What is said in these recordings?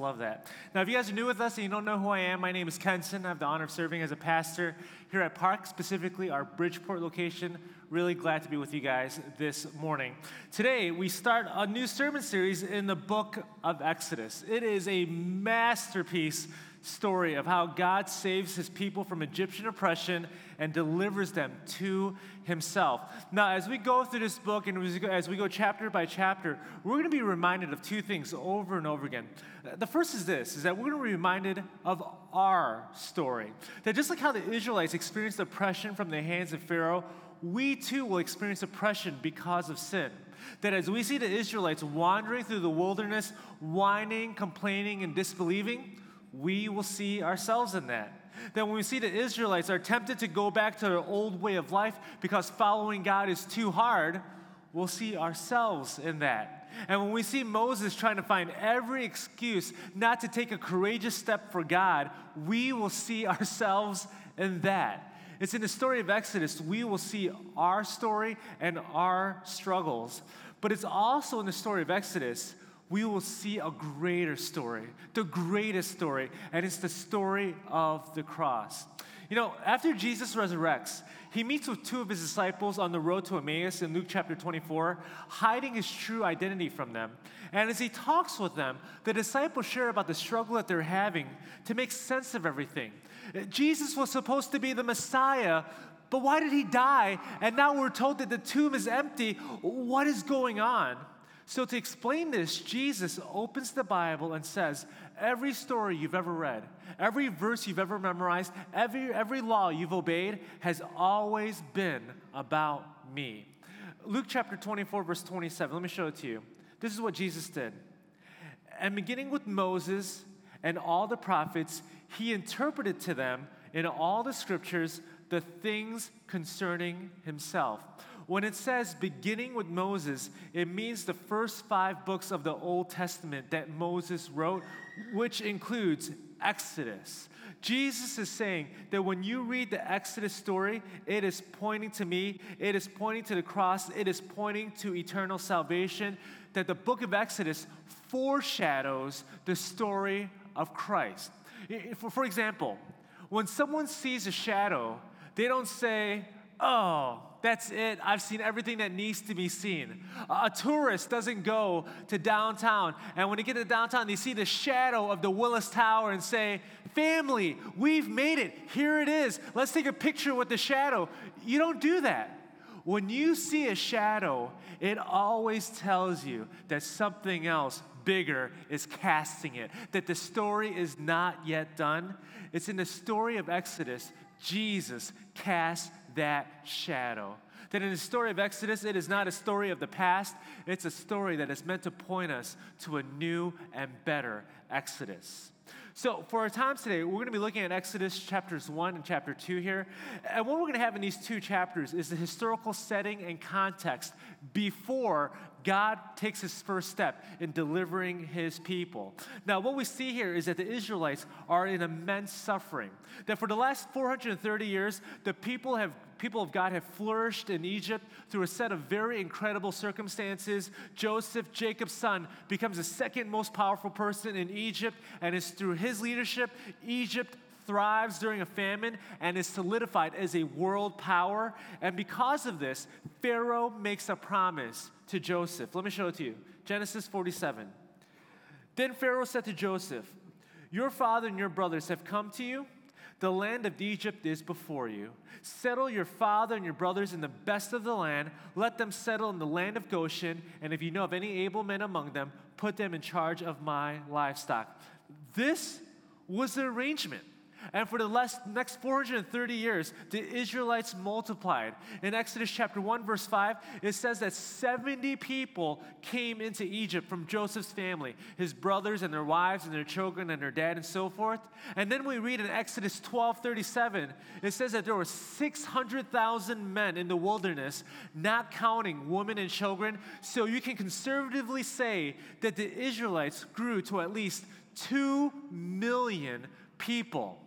love that. Now, if you guys are new with us and you don't know who I am, my name is Kenson. I have the honor of serving as a pastor here at Park, specifically our Bridgeport location. Really glad to be with you guys this morning. Today, we start a new sermon series in the book of Exodus. It is a masterpiece story of how God saves his people from Egyptian oppression and delivers them to himself. Now, as we go through this book and as we go, chapter by chapter, we're going to be reminded of two things over and over again. The first is this, is that we're going to be reminded of our story. That just like how the Israelites experienced oppression from the hands of Pharaoh, we too will experience oppression because of sin. That as we see the Israelites wandering through the wilderness, whining, complaining, and disbelieving, we will see ourselves in that. That when we see the Israelites are tempted to go back to their old way of life because following God is too hard, we'll see ourselves in that. And when we see Moses trying to find every excuse not to take a courageous step for God, we will see ourselves in that. It's in the story of Exodus, we will see our story and our struggles. But it's also in the story of Exodus we will see a greater story, the greatest story, and it's the story of the cross. You know, after Jesus resurrects, he meets with two of his disciples on the road to Emmaus in Luke chapter 24, hiding his true identity from them. And as he talks with them, the disciples share about the struggle that they're having to make sense of everything. Jesus was supposed to be the Messiah, but why did he die? And now we're told that the tomb is empty. What is going on? So, to explain this, Jesus opens the Bible and says, Every story you've ever read, every verse you've ever memorized, every, every law you've obeyed has always been about me. Luke chapter 24, verse 27, let me show it to you. This is what Jesus did. And beginning with Moses and all the prophets, he interpreted to them in all the scriptures the things concerning himself. When it says beginning with Moses, it means the first five books of the Old Testament that Moses wrote, which includes Exodus. Jesus is saying that when you read the Exodus story, it is pointing to me, it is pointing to the cross, it is pointing to eternal salvation, that the book of Exodus foreshadows the story of Christ. For example, when someone sees a shadow, they don't say, Oh, that's it. I've seen everything that needs to be seen. A, tourist doesn't go to downtown, and when they get to downtown, they see the shadow of the Willis Tower and say, Family, we've made it. Here it is. Let's take a picture with the shadow. You don't do that. When you see a shadow, it always tells you that something else bigger is casting it, that the story is not yet done. It's in the story of Exodus, Jesus cast that shadow. That in the story of Exodus, it is not a story of the past, it's a story that is meant to point us to a new and better Exodus. So, for our time today, we're going to be looking at Exodus chapters 1 and chapter 2 here. And what we're going to have in these two chapters is the historical setting and context before God takes his first step in delivering his people. Now, what we see here is that the Israelites are in immense suffering. That for the last 430 years, the people have people of God have flourished in Egypt through a set of very incredible circumstances. Joseph, Jacob's son, becomes the second most powerful person in Egypt, and it's through his leadership Egypt thrives during a famine and is solidified as a world power. And because of this, Pharaoh makes a promise to Joseph. Let me show it to you Genesis 47. Then Pharaoh said to Joseph, Your father and your brothers have come to you. The land of Egypt is before you. Settle your father and your brothers in the best of the land. Let them settle in the land of Goshen. And if you know of any able men among them, put them in charge of my livestock. This was the arrangement. And for the last, next 430 years, the Israelites multiplied. In Exodus chapter 1, verse 5, it says that 70 people came into Egypt from Joseph's family his brothers and their wives and their children and their dad and so forth. And then we read in Exodus 12 37, it says that there were 600,000 men in the wilderness, not counting women and children. So you can conservatively say that the Israelites grew to at least 2 million people.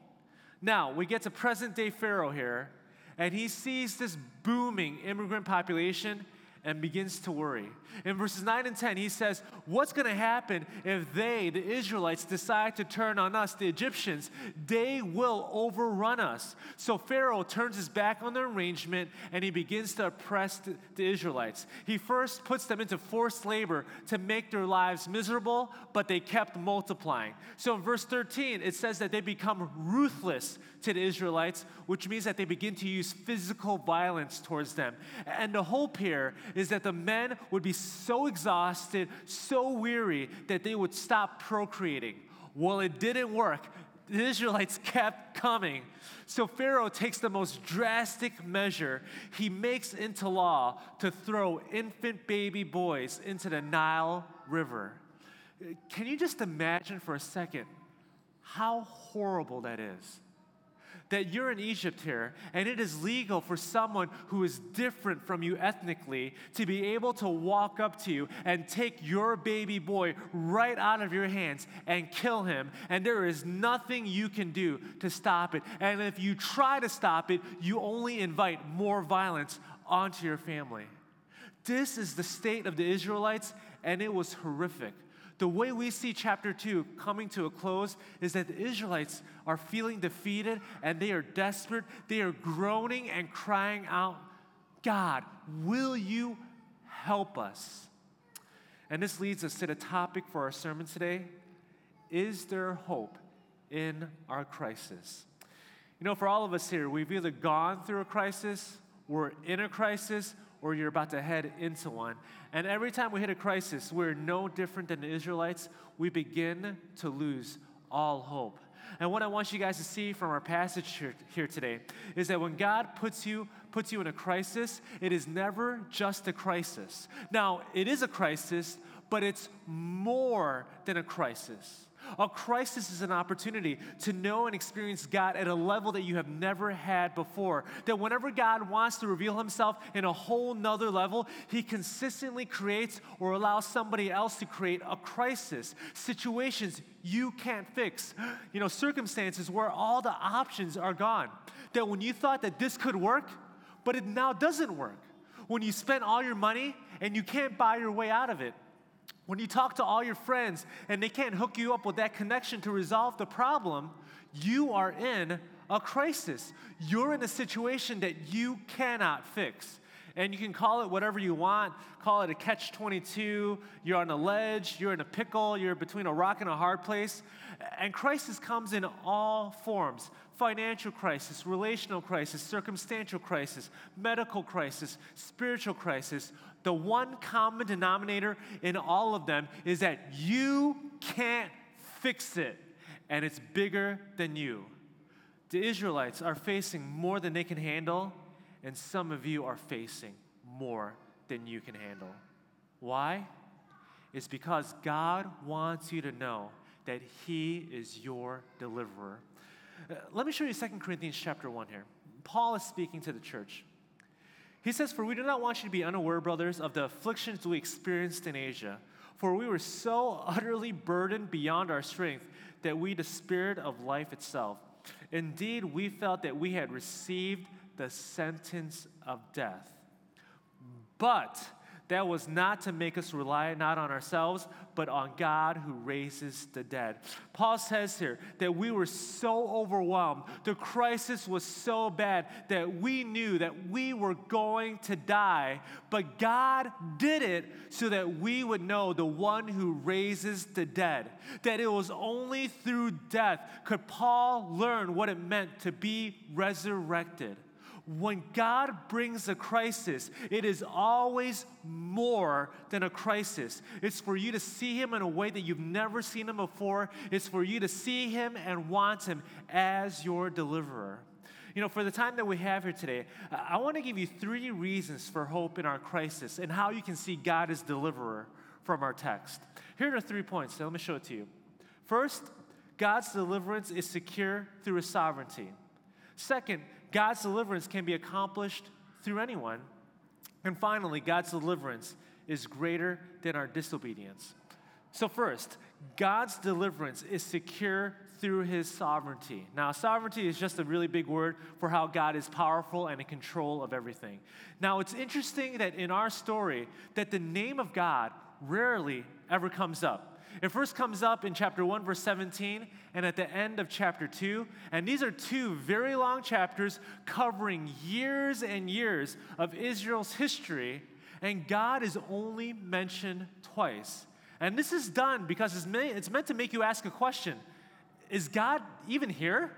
Now, we get to present day Pharaoh here, and he sees this booming immigrant population, and begins to worry. In verses 9 and 10, he says, What's going to happen if they, the Israelites, decide to turn on us, the Egyptians? They will overrun us. So Pharaoh turns his back on the arrangement and he begins to oppress the, Israelites. He first puts them into forced labor to make their lives miserable, but they kept multiplying. So in verse 13, it says that they become ruthless to the Israelites, which means that they begin to use physical violence towards them. And the hope here is that the men would be so exhausted, so weary, that they would stop procreating. Well, it didn't work. The Israelites kept coming. So Pharaoh takes the most drastic measure. He makes into law to throw infant baby boys into the Nile River. Can you just imagine for a second how horrible that is? That you're in Egypt here, and it is legal for someone who is different from you ethnically to be able to walk up to you and take your baby boy right out of your hands and kill him, and there is nothing you can do to stop it. And if you try to stop it, you only invite more violence onto your family. This is the state of the Israelites, and it was horrific. The way we see chapter 2 coming to a close is that the Israelites are feeling defeated and they are desperate. They are groaning and crying out, God, will you help us? And this leads us to the topic for our sermon today Is there hope in our crisis? You know, for all of us here, we've either gone through a crisis, we're in a crisis, or you're about to head into one. And every time we hit a crisis, we're no different than the Israelites. We begin to lose all hope. And what I want you guys to see from our passage here, today is that when God puts you puts you in a crisis, it is never just a crisis. Now, it is a crisis, but it's more than a crisis. A crisis is an opportunity to know and experience God at a level that you have never had before. That whenever God wants to reveal himself in a whole nother level, he consistently creates or allows somebody else to create a crisis, situations you can't fix, you know, circumstances where all the options are gone. That when you thought that this could work, but it now doesn't work. When you spent all your money and you can't buy your way out of it when you talk to all your friends and they can't hook you up with that connection to resolve the problem, you are in a crisis. You're in a situation that you cannot fix. And you can call it whatever you want. Call it a catch 22. You're on a ledge. You're in a pickle. You're between a rock and a hard place. And crisis comes in all forms financial crisis, relational crisis, circumstantial crisis, medical crisis, spiritual crisis. The one common denominator in all of them is that you can't fix it, and it's bigger than you. The Israelites are facing more than they can handle and some of you are facing more than you can handle. Why? It's because God wants you to know that He is your deliverer. Uh, let me show you 2 Corinthians chapter 1 here. Paul is speaking to the church. He says, For we do not want you to be unaware, brothers, of the afflictions we experienced in Asia. For we were so utterly burdened beyond our strength that we despaired of life itself. Indeed, we felt that we had received the sentence of death. But that was not to make us rely not on ourselves, but on God who raises the dead. Paul says here that we were so overwhelmed, the crisis was so bad that we knew that we were going to die, but God did it so that we would know the one who raises the dead. That it was only through death could Paul learn what it meant to be resurrected when God brings a crisis, it is always more than a crisis. It's for you to see Him in a way that you've never seen Him before. It's for you to see Him and want Him as your deliverer. You know, for the time that we have here today, I want to give you three reasons for hope in our crisis and how you can see God as deliverer from our text. Here are three points. So let me show it to you. First, God's deliverance is secure through His sovereignty. Second, God's deliverance can be accomplished through anyone. And finally, God's deliverance is greater than our disobedience. So, first, God's deliverance is secure through his sovereignty. Now, sovereignty is just a really big word for how God is powerful and in control of everything. Now, it's interesting that in our story that the name of God rarely ever comes up. It first comes up in chapter 1, verse 17, and at the end of chapter 2. And these are two very long chapters covering years and years of Israel's history, and God is only mentioned twice. And this is done because it's meant, it's meant to make you ask a question Is God even here?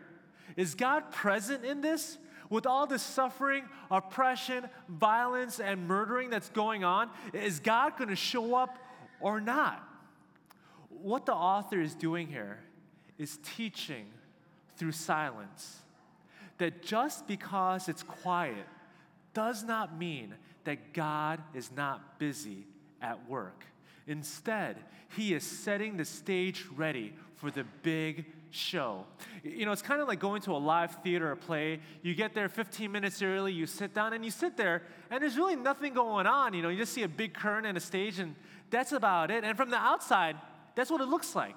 Is God present in this? With all this suffering, oppression, violence, and murdering that's going on, is God going to show up or not? What the author is doing here is teaching through silence that just because it's quiet does not mean that God is not busy at work. Instead, he is setting the stage ready for the big show. You know, it's kind of like going to a live theater or play. You get there 15 minutes early, you sit down, and you sit there, and there's really nothing going on. You know, you just see a big curtain and a stage, and that's about it. And from the outside, that's what it looks like.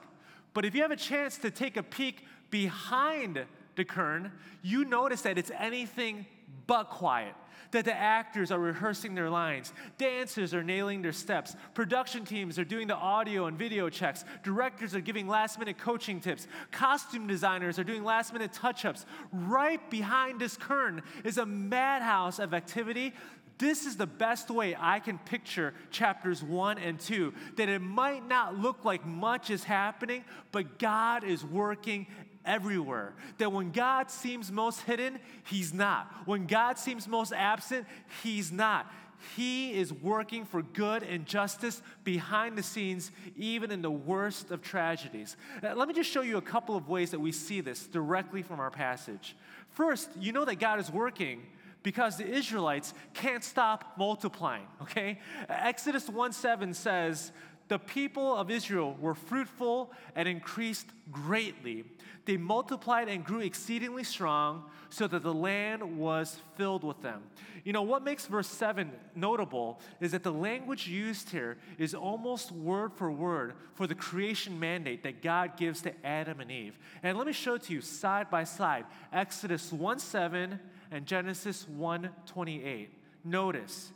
But if you have a chance to take a peek behind the curtain, you notice that it's anything but quiet that the actors are rehearsing their lines, dancers are nailing their steps, production teams are doing the audio and video checks, directors are giving last minute coaching tips, costume designers are doing last minute touch ups. Right behind this curtain is a madhouse of activity this is the best way I can picture chapters one and two. That it might not look like much is happening, but God is working everywhere. That when God seems most hidden, He's not. When God seems most absent, He's not. He is working for good and justice behind the scenes, even in the worst of tragedies. Let me just show you a couple of ways that we see this directly from our passage. First, you know that God is working because the Israelites can't stop multiplying, okay? Exodus 1 7 says, The people of Israel were fruitful and increased greatly they multiplied and grew exceedingly strong so that the land was filled with them. You know, what makes verse 7 notable is that the language used here is almost word for word for the creation mandate that God gives to Adam and Eve. And let me show it to you side by side Exodus 1 7 and Genesis 1:28. Notice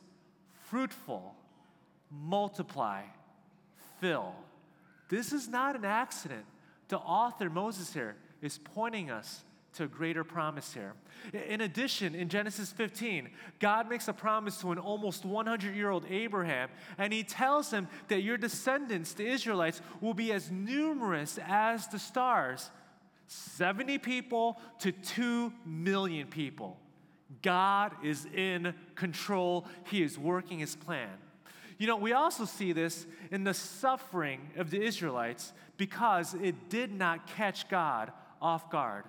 fruitful, multiply, fill. This is not an accident. The author, Moses, here, is pointing us to a greater promise here. In addition, in Genesis 15, God makes a promise to an almost 100 year old Abraham, and he tells him that your descendants, the Israelites, will be as numerous as the stars 70 people to 2 million people. God is in control, He is working His plan. You know, we also see this in the suffering of the Israelites because it did not catch God off guard.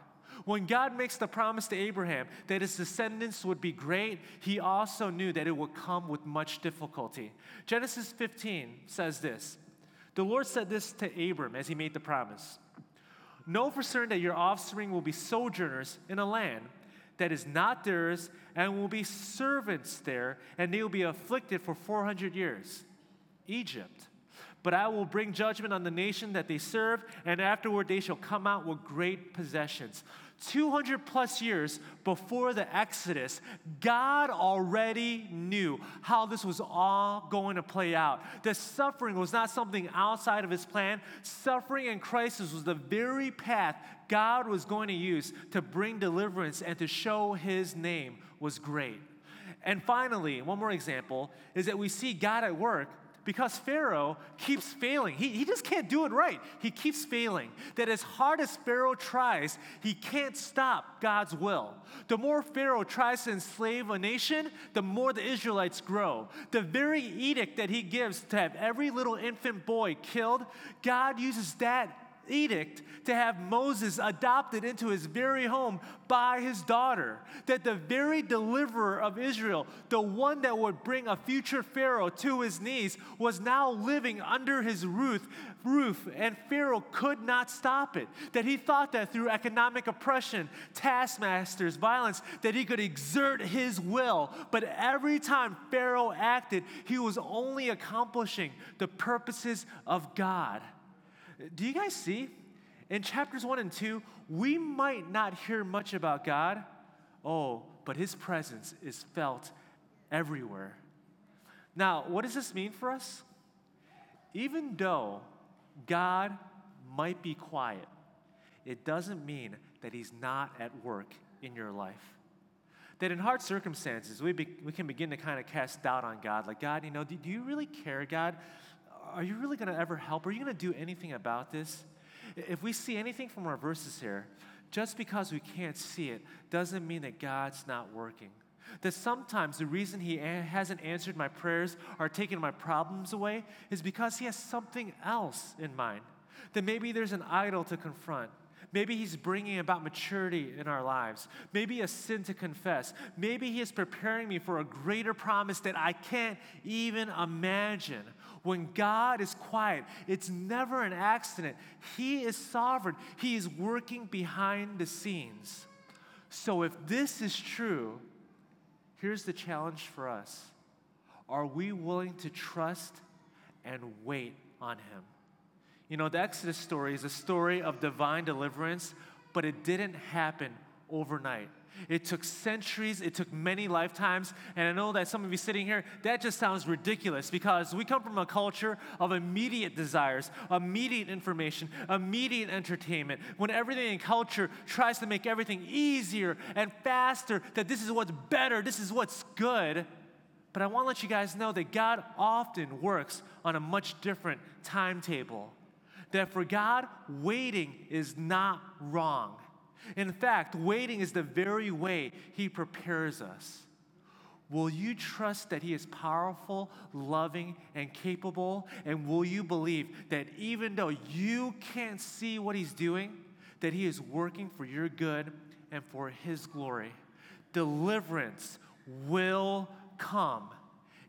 When God makes the promise to Abraham that his descendants would be great, he also knew that it would come with much difficulty. Genesis 15 says this The Lord said this to Abram as he made the promise Know for certain that your offspring will be sojourners in a land that is not theirs and will be servants there, and they will be afflicted for 400 years. Egypt. But I will bring judgment on the nation that they serve, and afterward they shall come out with great possessions. 200 plus years before the Exodus, God already knew how this was all going to play out. The suffering was not something outside of his plan, suffering and crisis was the very path God was going to use to bring deliverance and to show his name was great. And finally, one more example is that we see God at work because Pharaoh keeps failing. He, he just can't do it right. He keeps failing. That as hard as Pharaoh tries, he can't stop God's will. The more Pharaoh tries to enslave a nation, the more the Israelites grow. The very edict that he gives to have every little infant boy killed, God uses that edict to have Moses adopted into his very home by his daughter. That the very deliverer of Israel, the one that would bring a future Pharaoh to his knees, was now living under his roof, roof, and Pharaoh could not stop it. That he thought that through economic oppression, taskmasters, violence, that he could exert his will. But every time Pharaoh acted, he was only accomplishing the purposes of God. Do you guys see? In chapters 1 and 2, we might not hear much about God. Oh, but his presence is felt everywhere. Now, what does this mean for us? Even though God might be quiet, it doesn't mean that he's not at work in your life. That in hard circumstances, we, be, we can begin to kind of cast doubt on God. Like, God, you know, do, do you really care, God? Are you really going to ever help? Are you going to do anything about this? If we see anything from our verses here, just because we can't see it doesn't mean that God's not working. That sometimes the reason He hasn't answered my prayers or taken my problems away is because He has something else in mind. That maybe there's an idol to confront. Maybe He's bringing about maturity in our lives. Maybe a sin to confess. Maybe He is preparing me for a greater promise that I can't even imagine. When God is quiet, it's never an accident. He is sovereign, He is working behind the scenes. So, if this is true, here's the challenge for us Are we willing to trust and wait on Him? You know, the Exodus story is a story of divine deliverance, but it didn't happen overnight. It took centuries, it took many lifetimes. And I know that some of you sitting here, that just sounds ridiculous because we come from a culture of immediate desires, immediate information, immediate entertainment. When everything in culture tries to make everything easier and faster, that this is what's better, this is what's good. But I want to let you guys know that God often works on a much different timetable. That for God, waiting is not wrong. In fact, waiting is the very way He prepares us. Will you trust that He is powerful, loving, and capable? And will you believe that even though you can't see what He's doing, that He is working for your good and for His glory? Deliverance will come.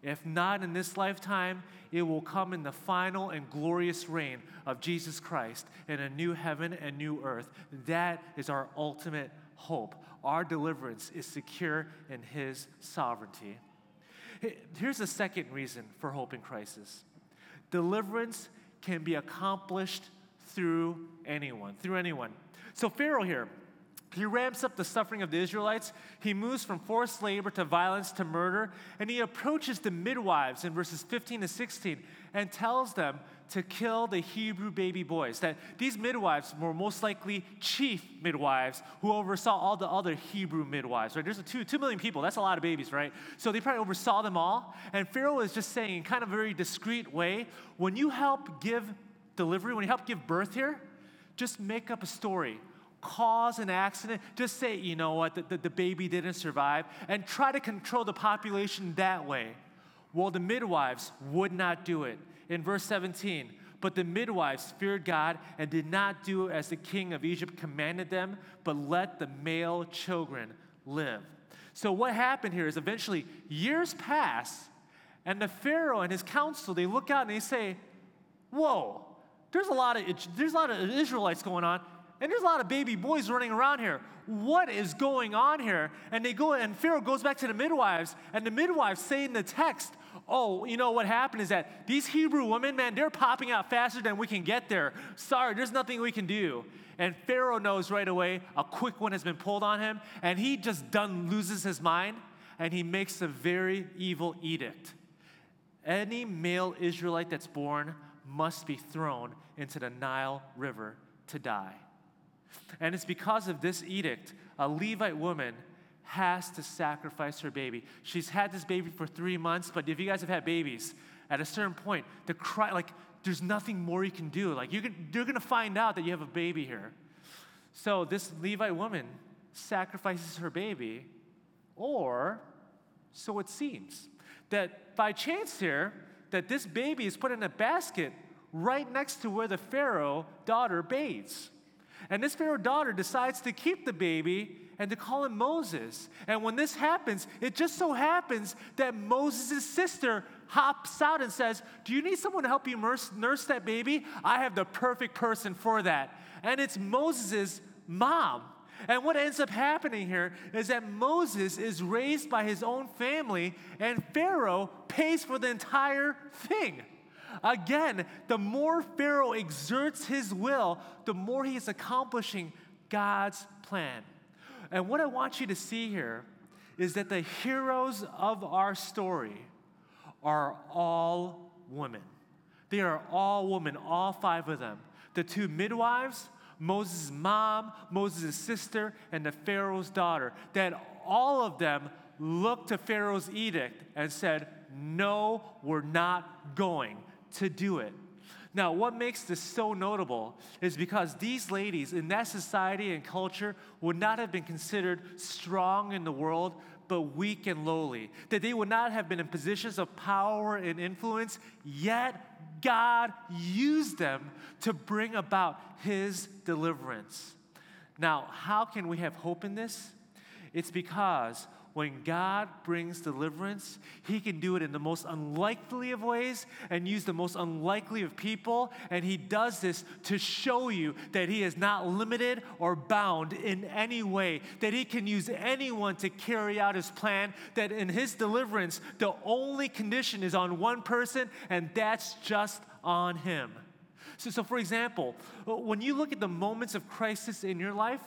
If not in this lifetime, it will come in the final and glorious reign of Jesus Christ in a new heaven and new earth. That is our ultimate hope. Our deliverance is secure in His sovereignty. Here's the second reason for hope in crisis deliverance can be accomplished through anyone, through anyone. So, Pharaoh here, he ramps up the suffering of the Israelites. He moves from forced labor to violence to murder. And he approaches the midwives in verses 15 to 16 and tells them to kill the Hebrew baby boys. That these midwives were most likely chief midwives who oversaw all the other Hebrew midwives, right? There's a two, two million people. That's a lot of babies, right? So they probably oversaw them all. And Pharaoh is just saying, in kind of a very discreet way, when you help give delivery, when you help give birth here, just make up a story cause an accident, just say, you know what, the, the, the, baby didn't survive, and try to control the population that way. Well, the midwives would not do it. In verse 17, but the midwives feared God and did not do as the king of Egypt commanded them, but let the male children live. So, what happened here is eventually years pass, and the Pharaoh and his council, they look out and they say, Whoa, there's a lot of, there's a lot of Israelites going on and there's a lot of baby boys running around here. What is going on here? And they go, and Pharaoh goes back to the midwives, and the midwives say in the text, Oh, you know what happened is that these Hebrew women, man, they're popping out faster than we can get there. Sorry, there's nothing we can do. And Pharaoh knows right away a quick one has been pulled on him, and he just done loses his mind, and he makes a very evil edict. Any male Israelite that's born must be thrown into the Nile River to die. And it's because of this edict, a Levite woman has to sacrifice her baby. She's had this baby for three months, but if you guys have had babies, at a certain point, the cry, like, there's nothing more you can do. Like, you're, you're gonna find out that you have a baby here. So, this Levite woman sacrifices her baby, or so it seems. That by chance here, that this baby is put in a basket right next to where the Pharaoh daughter bathes. And this Pharaoh daughter decides to keep the baby and to call him Moses. And when this happens, it just so happens that Moses' sister hops out and says, Do you need someone to help you nurse, nurse that baby? I have the perfect person for that. And it's Moses' mom. And what ends up happening here is that Moses is raised by his own family, and Pharaoh pays for the entire thing. Again, the more Pharaoh exerts his will, the more he is accomplishing God's plan. And what I want you to see here is that the heroes of our story are all women. They are all women, all five of them. The two midwives, Moses' mom, Moses' sister, and the Pharaoh's daughter. That all of them looked to Pharaoh's edict and said, No, we're not going to do it. Now, what makes this so notable is because these ladies in that society and culture would not have been considered strong in the world, but weak and lowly. That they would not have been in positions of power and influence, yet God used them to bring about His deliverance. Now, how can we have hope in this? It's because when God brings deliverance, He can do it in the most unlikely of ways and use the most unlikely of people. And He does this to show you that He is not limited or bound in any way, that He can use anyone to carry out His plan, that in His deliverance, the only condition is on one person, and that's just on Him. So, so for example, when you look at the moments of crisis in your life,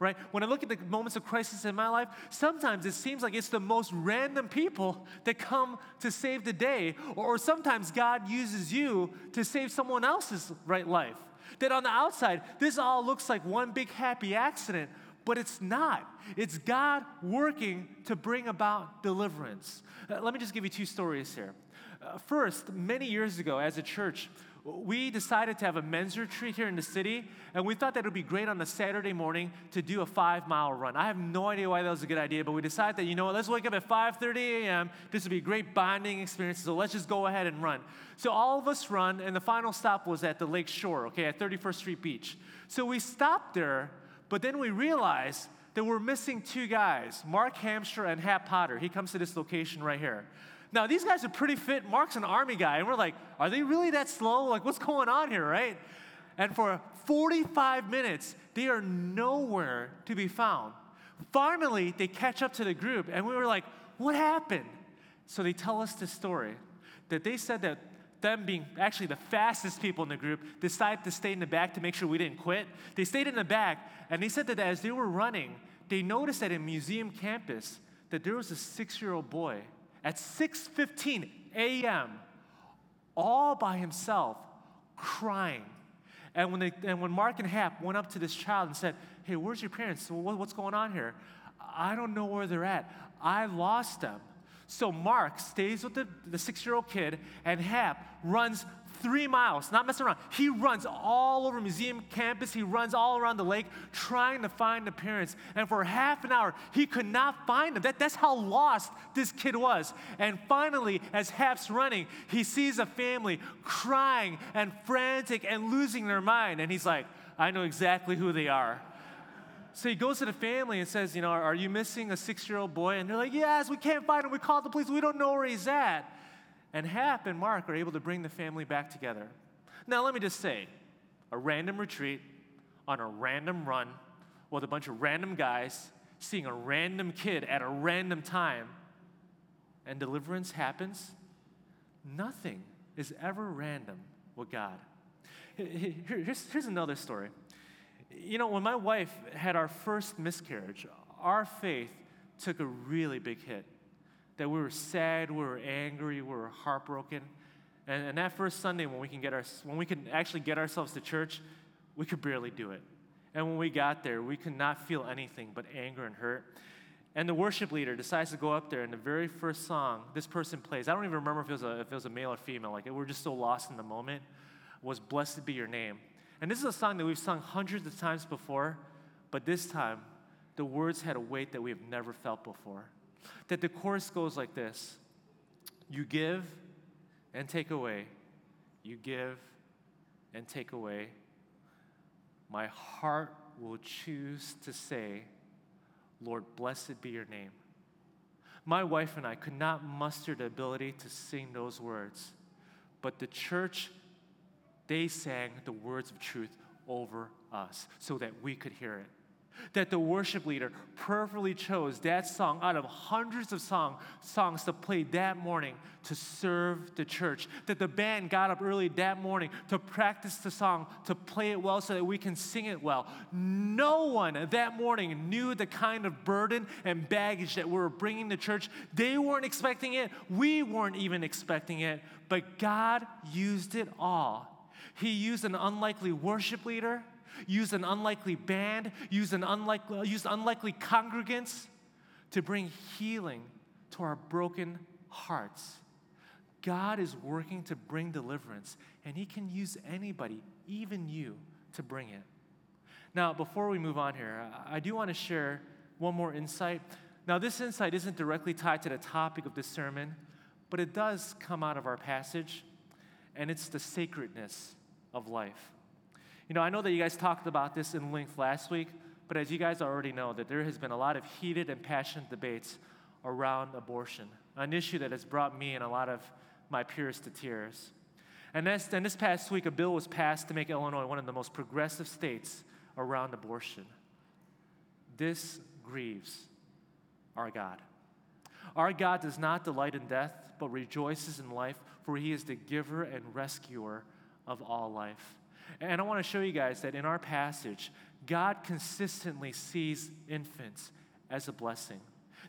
right? When I look at the moments of crisis in my life, sometimes it seems like it's the most random people that come to save the day, or, sometimes God uses you to save someone else's right life. That on the outside, this all looks like one big happy accident, but it's not. It's God working to bring about deliverance. Uh, let me just give you two stories here. Uh, first, many years ago, as a church, we decided to have a men's retreat here in the city, and we thought that it would be great on a Saturday morning to do a five mile run. I have no idea why that was a good idea, but we decided that, you know what, let's wake up at 5.30 a.m. This would be a great bonding experience, so let's just go ahead and run. So all of us run, and the final stop was at the lake shore, okay, at 31st Street Beach. So we stopped there, but then we realized that we're missing two guys, Mark Hamster and Hap Potter. He comes to this location right here. Now, these guys are pretty fit. Mark's an army guy. And we're like, are they really that slow? Like, what's going on here, right? And for 45 minutes, they are nowhere to be found. Finally, they catch up to the group, and we were like, what happened? So they tell us this story that they said that them being actually the fastest people in the group decided to stay in the back to make sure we didn't quit. They stayed in the back, and they said that as they were running, they noticed that in museum campus that there was a six-year-old boy at 6:15 a.m. all by himself crying. And when, they, and when Mark and Hap went up to this child and said, Hey, where's your parents? What's going on here? I don't know where they're at. I lost them. So Mark stays with the, the six year old kid, and Hap runs three miles, not messing around. He runs all over museum campus. He runs all around the lake trying to find the parents. And for half an hour, he could not find them. That, that's how lost this kid was. And finally, as Hap's running, he sees a family crying and frantic and losing their mind. And he's like, I know exactly who they are. So he goes to the family and says, You know, are you missing a six year old boy? And they're like, Yes, we can't find him. We called the police. We don't know where he's at. And Hap and Mark are able to bring the family back together. Now, let me just say a random retreat on a random run with a bunch of random guys seeing a random kid at a random time, and deliverance happens. Nothing is ever random with God. Here's, here's another story. You know, when my wife had our first miscarriage, our faith took a really big hit that we were sad, we were angry, we were heartbroken. And, and that first Sunday, when we can get our, when we can actually get ourselves to church, we could barely do it. And when we got there, we could not feel anything but anger and hurt. And the worship leader decides to go up there, and the very first song this person plays, I don't even remember if it was a, if it was a male or female, like we're just so lost in the moment, was Blessed Be Your Name. And this is a song that we've sung hundreds of times before, but this time, the words had a weight that we have never felt before that the chorus goes like this. You give and take away, you give and take away, my heart will choose to say, Lord, blessed be your name. My wife and I could not muster the ability to sing those words, but the church, they sang the words of truth over us so that we could hear it that the worship leader perfectly chose that song out of hundreds of song, songs to play that morning to serve the church. That the band got up early that morning to practice the song, to play it well so that we can sing it well. No one that morning knew the kind of burden and baggage that we were bringing to church. They weren't expecting it, we weren't even expecting it, but God used it all. He used an unlikely worship leader use an unlikely band, use an unlikely, use unlikely congregants to bring healing to our broken hearts. God is working to bring deliverance, and He can use anybody, even you, to bring it. Now, before we move on here, I do want to share one more insight. Now, this insight isn't directly tied to the topic of this sermon, but it does come out of our passage, and it's the sacredness of life. You know, I know that you guys talked about this in length last week, but as you guys already know, that there has been a lot of heated and passionate debates around abortion, an issue that has brought me and a lot of my peers to tears. And this, and this past week, a bill was passed to make Illinois one of the most progressive states around abortion. This grieves our God. Our God does not delight in death, but rejoices in life, for he is the giver and rescuer of all life. And I want to show you guys that in our passage, God consistently sees infants as a blessing.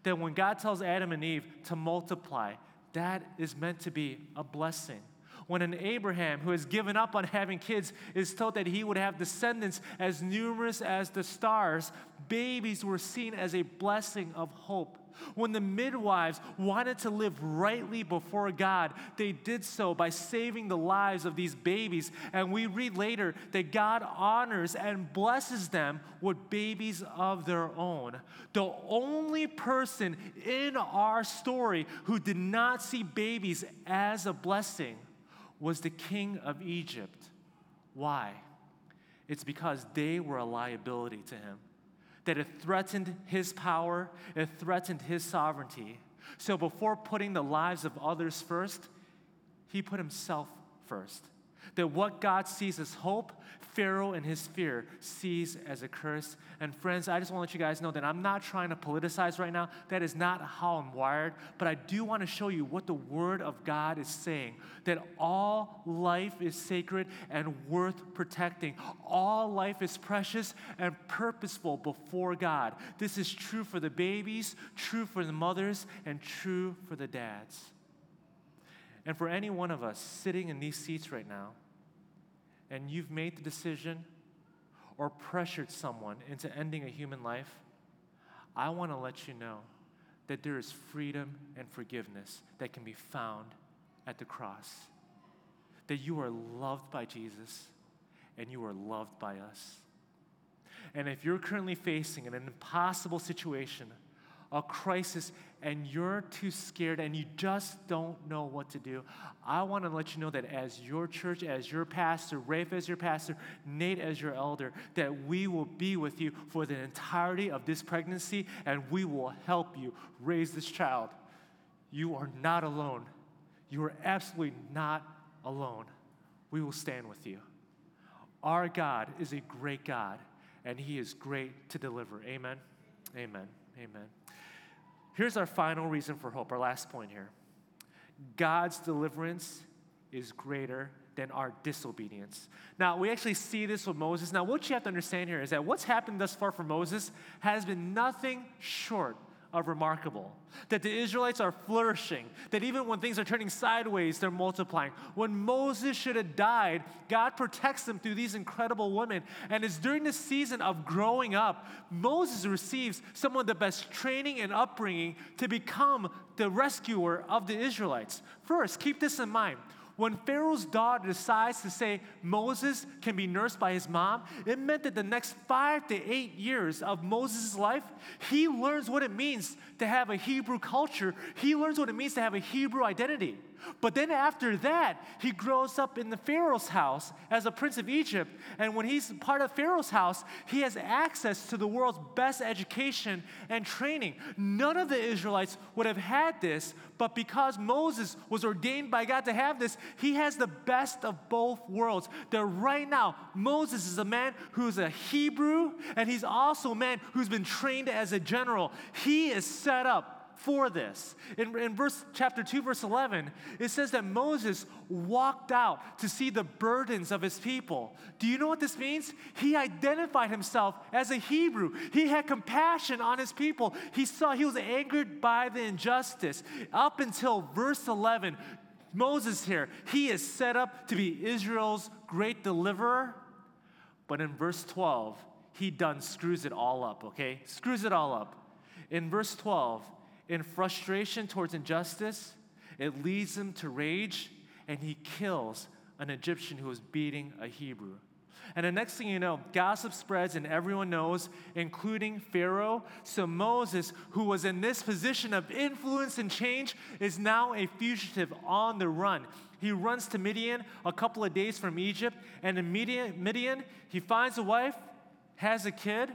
That when God tells Adam and Eve to multiply, that is meant to be a blessing. When an Abraham who has given up on having kids is told that he would have descendants as numerous as the stars, babies were seen as a blessing of hope. When the midwives wanted to live rightly before God, they did so by saving the lives of these babies. And we read later that God honors and blesses them with babies of their own. The only person in our story who did not see babies as a blessing was the king of Egypt. Why? It's because they were a liability to him that it threatened his power, it threatened his sovereignty. So before putting the lives of others first, he put himself first. That what God sees as hope, Pharaoh and his fear sees as a curse. And friends, I just want to let you guys know that I'm not trying to politicize right now. That is not how I'm wired. But I do want to show you what the Word of God is saying that all life is sacred and worth protecting. All life is precious and purposeful before God. This is true for the babies, true for the mothers, and true for the dads. And for any one of us sitting in these seats right now, and you've made the decision or pressured someone into ending a human life, I want to let you know that there is freedom and forgiveness that can be found at the cross. That you are loved by Jesus and you are loved by us. And if you're currently facing an impossible situation, a crisis and you're too scared and you just don't know what to do, I want to let you know that as your church, as your pastor, Rafe as your pastor, Nate as your elder, that we will be with you for the entirety of this pregnancy and we will help you raise this child. You are not alone. You are absolutely not alone. We will stand with you. Our God is a great God, and He is great to deliver. Amen. Amen. Amen. Here's our final reason for hope, our last point here God's deliverance is greater than our disobedience. Now, we actually see this with Moses. Now, what you have to understand here is that what's happened thus far for Moses has been nothing short of remarkable. That the Israelites are flourishing, that even when things are turning sideways, they're multiplying. When Moses should have died, God protects them through these incredible women. And it's during this season of growing up, Moses receives some of the best training and upbringing to become the rescuer of the Israelites. First, keep this in mind when Pharaoh's daughter decides to say Moses can be nursed by his mom, it meant that the next five to eight years of Moses' life, he learns what it means to have a Hebrew culture. He learns what it means to have a Hebrew identity. But then after that, he grows up in the Pharaoh's house as a prince of Egypt. And when he's part of Pharaoh's house, he has access to the world's best education and training. None of the Israelites would have had this, but because Moses was ordained by God to have this, he has the best of both worlds. That right now, Moses is a man who's a Hebrew, and he's also a man who's been trained as a general. He is set up for this. In, in verse chapter 2, verse 11, it says that Moses walked out to see the burdens of his people. Do you know what this means? He identified himself as a Hebrew. He had compassion on his people. He saw he was angered by the injustice. Up until verse 11, Moses here, he is set up to be Israel's great deliverer. But in verse 12, he done screws it all up, okay? Screws it all up. In verse 12, in frustration towards injustice, it leads him to rage, and he kills an Egyptian who was beating a Hebrew. And the next thing you know, gossip spreads and everyone knows, including Pharaoh. So Moses, who was in this position of influence and change, is now a fugitive on the run. He runs to Midian, a couple of days from Egypt, and in Midian, Midian he finds a wife, has a kid,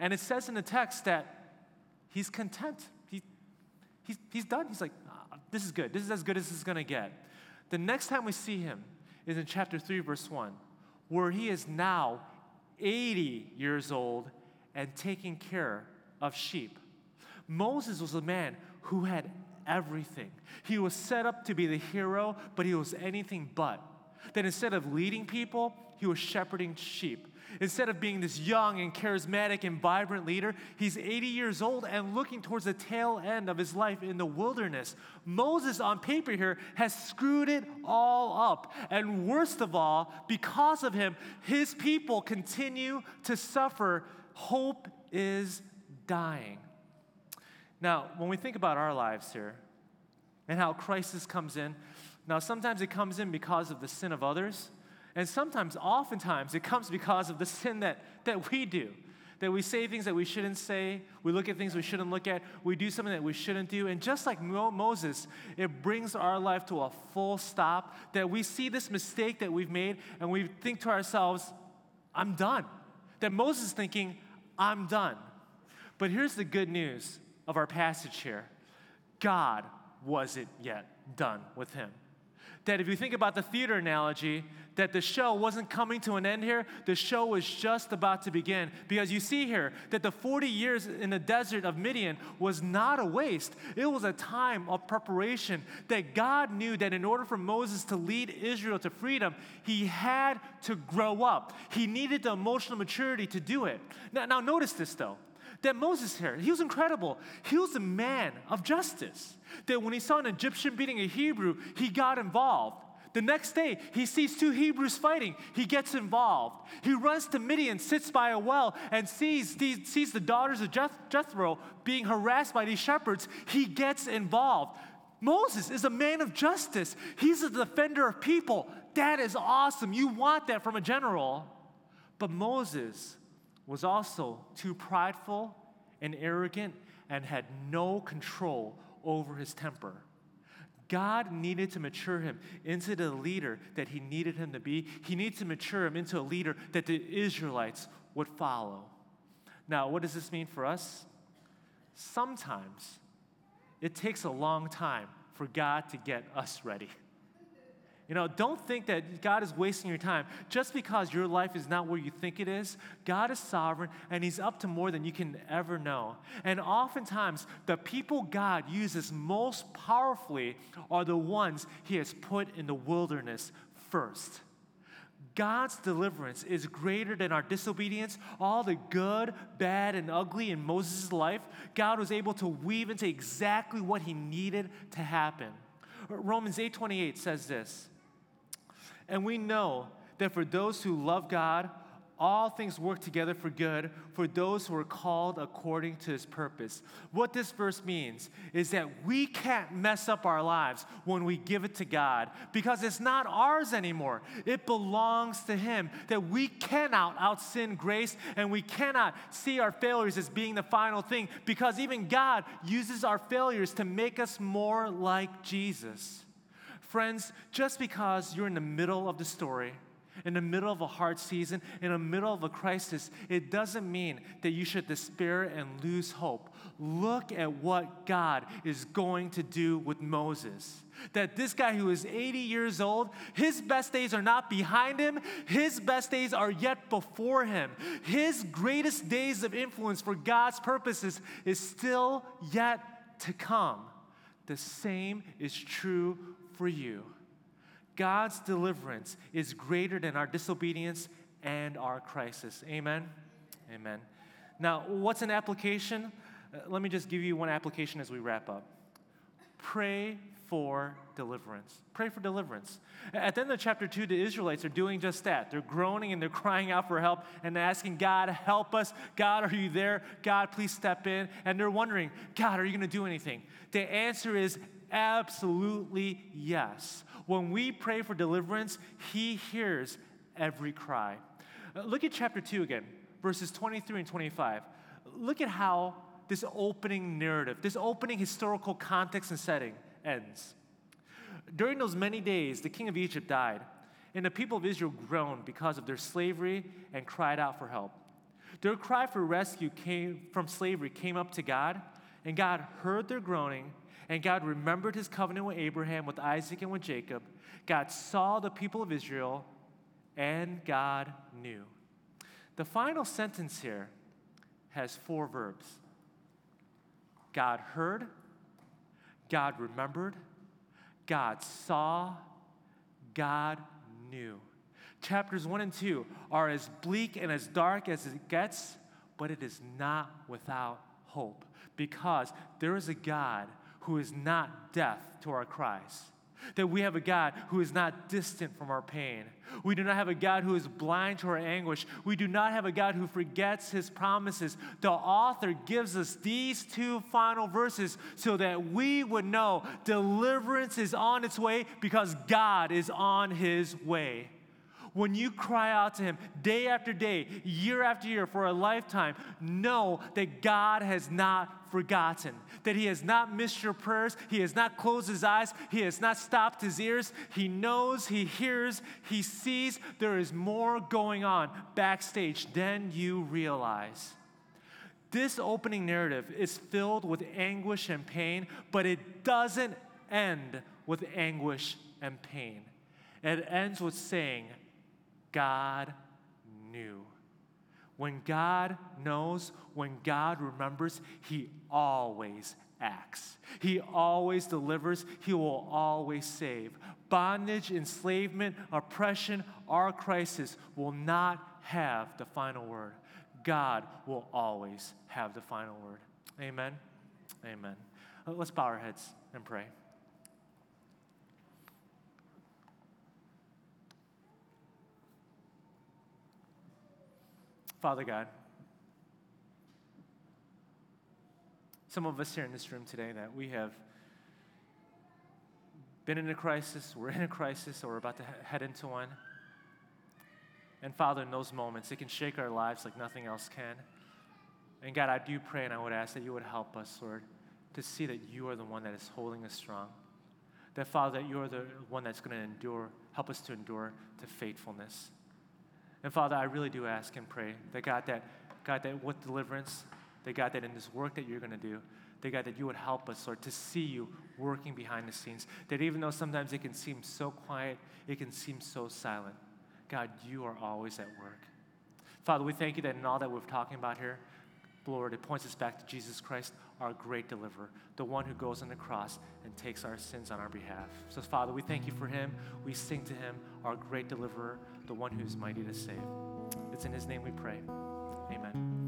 and it says in the text that he's content he's, he's done. He's like, ah, this is good. This is as good as is going to get. The next time we see him is in chapter 3, verse 1, where he is now 80 years old and taking care of sheep. Moses was a man who had everything. He was set up to be the hero, but he was anything but. That instead of leading people, he was shepherding sheep. Instead of being this young and charismatic and vibrant leader, he's 80 years old and looking towards the tail end of his life in the wilderness. Moses, on paper here, has screwed it all up. And worst of all, because of him, his people continue to suffer. Hope is dying. Now, when we think about our lives here and how crisis comes in, now sometimes it comes in because of the sin of others. And sometimes, oftentimes, it comes because of the sin that, that we do. That we say things that we shouldn't say, we look at things we shouldn't look at, we do something that we shouldn't do. And just like Mo- Moses, it brings our life to a full stop. That we see this mistake that we've made and we think to ourselves, I'm done. That Moses is thinking, I'm done. But here's the good news of our passage here God wasn't yet done with him that if you think about the theater analogy, that the show wasn't coming to an end here, the show was just about to begin. Because you see here that the 40 years in the desert of Midian was not a waste, it was a time of preparation. That God knew that in order for Moses to lead Israel to freedom, he had to grow up. He needed the emotional maturity to do it. Now, now notice this though that Moses here, he was incredible. He was a man of justice. That when he saw an Egyptian beating a Hebrew, he got involved. The next day, he sees two Hebrews fighting. He gets involved. He runs to Midian, sits by a well, and sees, sees the daughters of Jeth- Jethro being harassed by these shepherds. He gets involved. Moses is a man of justice. He's a defender of people. That is awesome. You want that from a general. But Moses was also too prideful and arrogant and had no control over his temper. God needed to mature him into the leader that he needed him to be. He needed to mature him into a leader that the Israelites would follow. Now, what does this mean for us? Sometimes it takes a long time for God to get us ready. You know, don't think that God is wasting your time. Just because your life is not where you think it is, God is sovereign and He's up to more than you can ever know. And oftentimes, the people God uses most powerfully are the ones He has put in the wilderness first. God's deliverance is greater than our disobedience. All the good, bad, and ugly in Moses' life, God was able to weave into exactly what he needed to happen. Romans 8:28 says this. And we know that for those who love God, all things work together for good for those who are called according to his purpose. What this verse means is that we can't mess up our lives when we give it to God because it's not ours anymore. It belongs to him. That we cannot out sin grace and we cannot see our failures as being the final thing because even God uses our failures to make us more like Jesus. Friends, just because you're in the middle of the story, in the middle of a hard season, in the middle of a crisis, it doesn't mean that you should despair and lose hope. Look at what God is going to do with Moses. That this guy who is 80 years old, his best days are not behind him, his best days are yet before him. His greatest days of influence for God's purposes is still yet to come. The same is true for you. God's deliverance is greater than our disobedience and our crisis. Amen? Amen. Now, what's an application? Uh, let me just give you one application as we wrap up. Pray for deliverance. Pray for deliverance. At the end of chapter 2, the Israelites are doing just that. They're groaning and they're crying out for help and asking God, help us. God, are you there? God, please step in. And they're wondering, God, are you going to do anything? The answer is absolutely yes. When we pray for deliverance, He hears every cry. Uh, look at chapter 2 again, verses 23 and 25. Look at how this opening narrative, this opening historical context and setting ends. During those many days, the king of Egypt died, and the people of Israel groaned because of their slavery and cried out for help. Their cry for rescue came from slavery came up to God, and God heard their groaning and God remembered his covenant with Abraham, with Isaac, and with Jacob. God saw the people of Israel, and God knew. The final sentence here has four verbs God heard, God remembered, God saw, God knew. Chapters 1 and 2 are as bleak and as dark as it gets, but it is not without hope because there is a God who is not deaf to our cries. That we have a God who is not distant from our pain. We do not have a God who is blind to our anguish. We do not have a God who forgets his promises. The author gives us these two final verses so that we would know deliverance is on its way because God is on his way when you cry out to Him day after day, year after year, for a lifetime, know that God has not forgotten, that He has not missed your prayers, He has not closed His eyes, He has not stopped His ears. He knows, He hears, He sees. There is more going on backstage than you realize. This opening narrative is filled with anguish and pain, but it doesn't end with anguish and pain. It ends with saying, God knew. When God knows, when God remembers, He always acts. He always delivers. He will always save. Bondage, enslavement, oppression, our crisis will not have the final word. God will always have the final word. Amen. Amen. Uh, let's bow our heads and pray. Father God, some of us here in this room today that we have been in a crisis, we're in a crisis, or we're about to head into one. And Father, in those moments, it can shake our lives like nothing else can. And God, I do pray and I would ask that you would help us, Lord, to see that you are the one that is holding us strong. That, Father, that you are the one that's going to endure, help us to endure to faithfulness. And Father, I really do ask and pray that God, that God, that with deliverance, that God, that in this work that you're going to do, that God, that you would help us, Lord, to see you working behind the scenes. That even though sometimes it can seem so quiet, it can seem so silent, God, you are always at work. Father, we thank you that in all that we're talking about here, Lord, it points us back to Jesus Christ, our great deliverer, the one who goes on the cross and takes our sins on our behalf. So, Father, we thank you for him. We sing to him, our great deliverer, the one who is mighty to save. It's in his name we pray. Amen.